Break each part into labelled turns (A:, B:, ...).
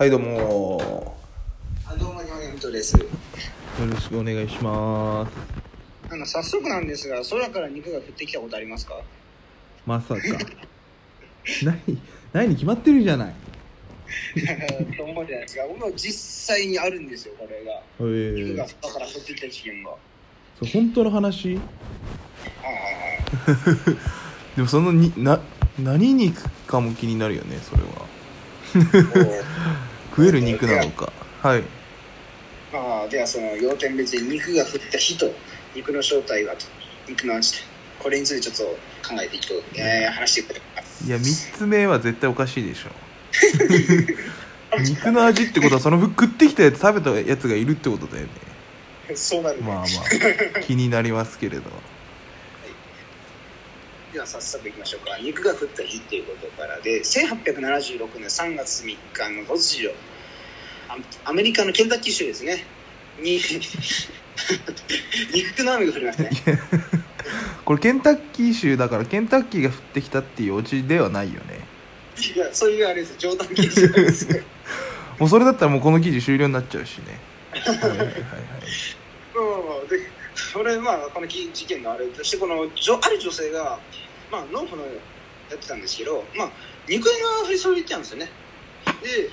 A: はいどうも
B: あどうも、日本とです。
A: よろしくお願いします
B: あの、早速なんですが、空から肉が降ってきたことありますか？
A: まさか ないないに決まってるじゃない
B: と 思うじゃないですか。実際にあるんですよ、これが。
A: え
B: 肉が
A: ー、
B: 空から降ってきた事件が。
A: そう本当の話？
B: はいはいはい。
A: でもそのにな何肉かも気になるよねそれは食える肉なのか。はい。
B: まあ、ではその要点別に肉が降った日と肉の正体はと肉の味とこれについてちょっと考えていこう、えー、話していこうい。
A: や3つ目は絶対おかしいでしょ。肉の味ってことはその食ってきたやつ食べたやつがいるってことだよね。
B: そうなるね、
A: まあまあ気になりますけれど
B: では早速いきましょうか。肉が降った日っていうことからで1876年3月3日の突如アアメリカのケンタッキー州ですね。に 肉の雨が降りましたね。
A: これケンタッキー州だからケンタッキーが降ってきたっていうオチではないよね。
B: いやそういうあれです。冗談記事なんです。ね
A: もうそれだったらもうこの記事終了になっちゃうしね。はいはいはいはい
B: まあまあまあでそれまあこの事件のあれとしてこのある女性がまあ農夫のやってたんですけどまあ肉屋が降り注いでたんですよね。で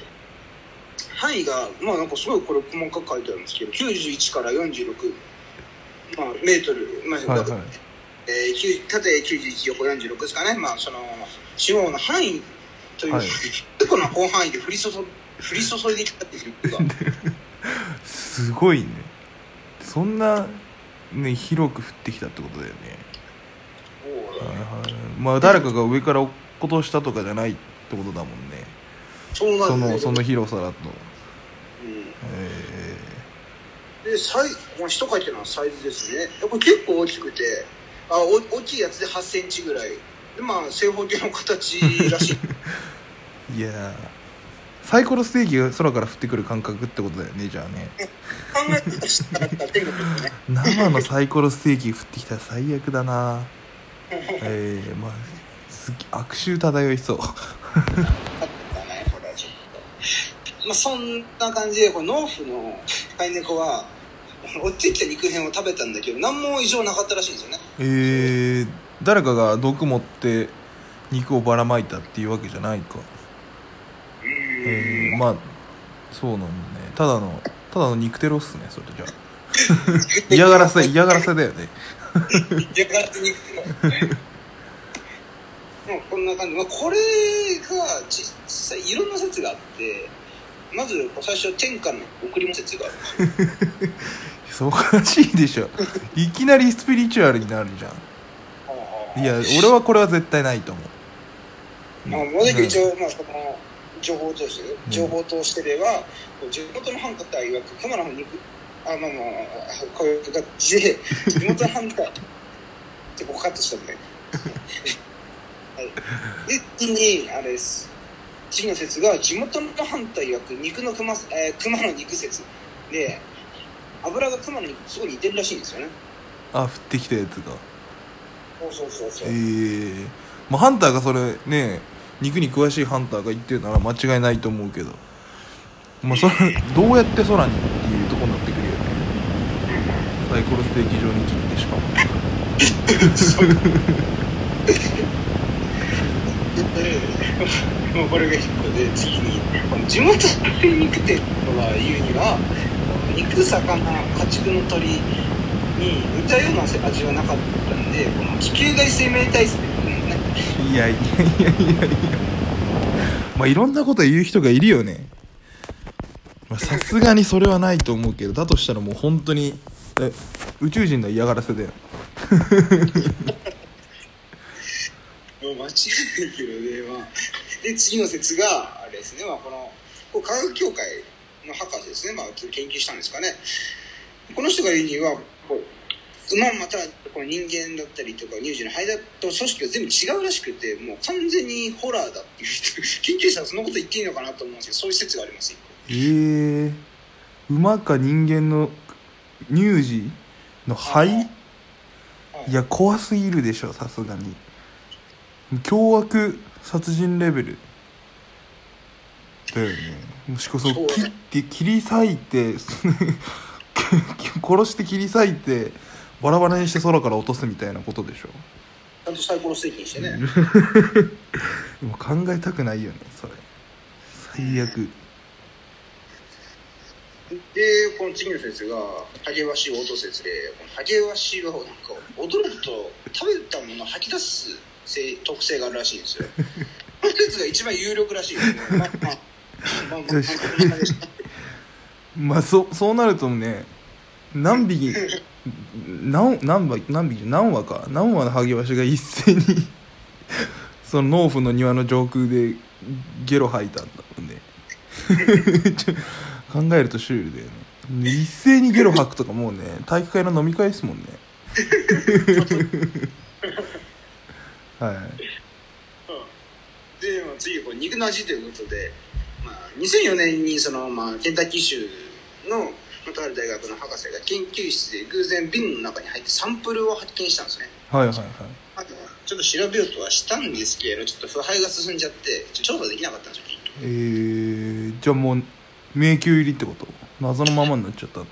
B: 範囲がまあなんかすごいこれ細かく書いてあるんですけど91から46、まあ、メートル、まあ
A: はいはい。
B: えー縦91横46ですかね。まあその四方の範囲という、
A: はい。
B: 結構な広範囲で降り注降り注いできたっていうか。
A: すごいね。そんなね広く降ってきたってことだよね。はいはいまあ誰かが上から落っことしたとかじゃないってことだもんね。
B: そうなん
A: そのその広さだと。
B: うん。
A: え
B: でサイこの一書いてるのはサイズですね。やっぱ結構大きくてあお大きいやつで8センチぐらい。でまあ正方形の形らしい。
A: ー、いやーサイコロステーキが空から降ってくる感覚ってことだよねじゃあね。
B: 考えたとしたら天国ですね。
A: 生のサイコロステーキ降ってきたら最悪だな。えー、まあす悪臭漂いそう。
B: あったねこれはちょっとまあそんな感じでこの農夫の飼い猫は落ちてきた肉片を食べたんだけど何も異常なかったらしいんですよね。
A: えー、誰かが毒持って肉をばらまいたっていうわけじゃないかえー、まあそうなんだね。ただのただの肉テロっすねそれじゃあ。嫌がらせ嫌がらせだよね。
B: いやがって肉のもうこんな感じ、まあ、これが実際いろんな説があってまず最初天下の贈り物説がある。んですよ
A: そうおかしいでしょ。いきなりスピリチュアルになるじゃん。いや俺はこれは絶対ないと思う。
B: まあ、もう一応、まあ、その情報として、情報としてでは、地元のハンター曰く、熊野の肉、あ、まあまあ、こういう形で、地元のハンター、ってここカットしたんで。はい。で、次に、あれです。次の説が、地元のハンター曰く、肉の熊、えー、熊の肉説。で、油が熊の肉すごい似てるらしいんですよね。
A: あ降ってきたやつが
B: そうそうそうそう。
A: えー、まあハンターがそれね肉に詳しいハンターが言ってるなら間違いないと思うけど。まあそれ どうやって空にっていうところになってくるよね。サイコロステーキ状に切ってしかも。
B: もうこれが一個で次にこの地元の精肉店とは言うには肉魚家畜の鳥に似たような味はなかったんでこの地球外生命体質ってい
A: やいやいやいや。いやまあいろんなこと言う人がいるよね。まさすがにそれはないと思うけどだとしたらもう本当にえ宇宙人の嫌がらせだよ。
B: もう間違いないけどね、まあ、で次の説があれですね、まあ、このこう科学協会の博士ですね、まあ、研究したんですかね。この人が言うにはこう馬またこの人間だったりとか乳児の肺だと組織が全部違うらしくてもう完全にホラーだっていう人 研究者はそのこと言っていいのかなと思うんですけどそういう説があります
A: えー、馬か人間の乳児の肺？
B: はい。
A: い。や怖すぎるでしょさすがに。凶悪殺人レベル。だよね。もしくはそ切って切り裂いて 殺して切り裂いてバラバラにして空から落とすみたいなことでしょ？
B: ちゃんとサイコロステーキにしてね。
A: で も考えたくないよねそれ。最悪。
B: でこの次の説がハゲワシ応答説でこのハゲワシはなんか驚くと食べたものを吐き出す性特性があるらしいんですよ。この説が一番有力らしいですねまあまあまあまあまあまあでした
A: まあそそうなるとね何匹何何羽何匹何羽か何羽のハゲワシが一斉に その農夫の庭の上空でゲロ吐いたんだもんね。考えるとシュールだよね。一斉にゲロ吐くとかもうね体育会の飲み会ですもんね。はい。
B: で、まあ、次こう肉の味ということで、まあ、2004年にその、まあ、ケンタッキー州の元ある大学の博士が研究室で偶然瓶の中に入ってサンプルを発見したんですね。
A: はいはいはい。
B: あとちょっと調べようとはしたんですけどちょっと腐敗が進んじゃって調査できなかったんですよ
A: えー、じゃあもう迷宮入りってこと？謎のままになっちゃった。
B: や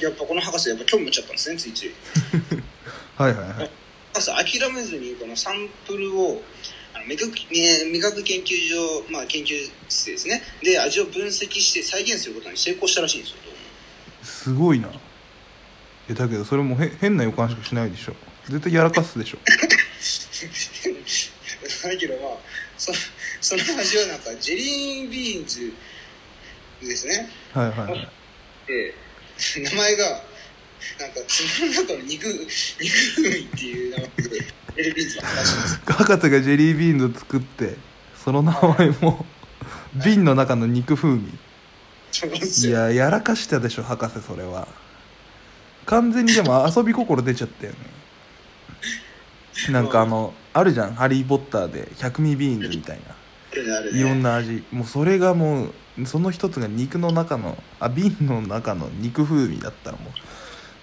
B: やっぱこの博士やっぱ興味持っちゃったんですねついつい。
A: はいはいはい。
B: 博士諦めずにこのサンプルをあの味覚ね味覚研究所、まあ、研究室ですね。で味を分析して再現することに成功したらしいんですよ
A: すごいな。えだけどそれもへ変な予感しかしないでしょ。絶対やらかすでしょ。
B: だけどまあそその味はなんかジェリービーンズですね。
A: はいはいはい。
B: で名前がなんか角の中の肉肉風味っていう名前でジェリービーンズの話です。
A: 博士がジェリービーンズ作ってその名前も瓶の中の肉風味
B: なんです
A: い。
B: よ
A: ややらかしたでしょ博士それは。完全にでも 遊び心出ちゃったよね。なんかあのあるじゃん「ハリー・ポッター」で百味ビーンズみたいな。
B: ね
A: いろんな味。もうそれがもうその一つが肉の中のあ瓶の中の肉風味だったらもう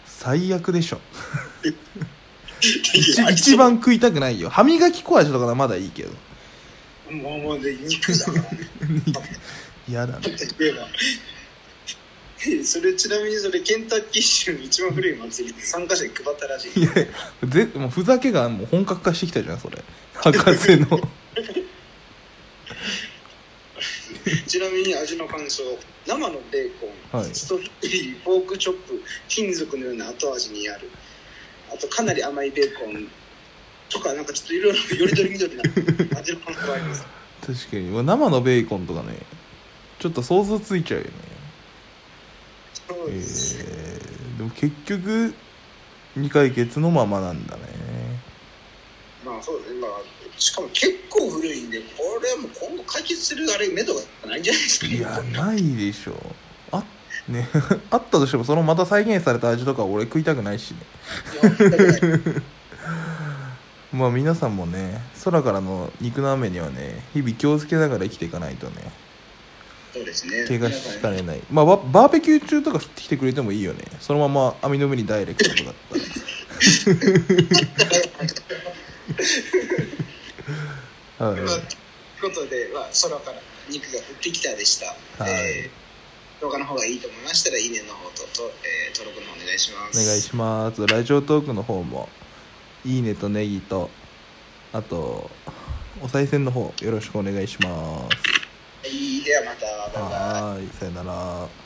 A: 最悪でしょ。一一番食いたくないよ。歯磨き粉味とかならまだいいけど。
B: もうもうで肉だからね
A: 嫌だね。
B: それちなみにそれケンタッキー州の一番古い祭りって参加者に配ったらしい
A: いやぜもうふざけがもう本格化してきたじゃんそれ。博士の。
B: ちなみに味の感想。生のベーコン、
A: はい。
B: ストロベリーポークチョップ金属のような後味にある。あとかなり甘いベーコンとかなんかちょっといろいろよりどりみどりな味の感想があります。
A: 確かに。まあ生のベーコンとかねちょっと想像ついちゃうよね。
B: そう
A: え
B: ですね、
A: ー、でも結局未解決のままなんだね。
B: まあそうですね。まあしかも結構古いんでこれはもう今後解決するあれ目処がないんじゃないですか
A: いやないでしょ。あね。あったとしてもそのまた再現された味とか俺食いたくないしね。まあ皆さんもね空からの肉の雨にはね日々気をつけながら生きていかないとね
B: そうですね。
A: 怪我しかねない。まあババーベキュー中とか降ってきてくれてもいいよね。そのまま網の上にダイレクトとかだったら。はい。
B: まあ、ということで、まあ、空から肉が降ってきたでした。
A: はい。
B: えー動画の方がいいと思いましたら、いいねの方とと、えー登録の方お願いします。
A: お願いします。ラジオトークの方もいいねとネギとあとお賽銭の方よろしくお願いします。
B: はい、ではまた、バイバイ。
A: はい。さよなら。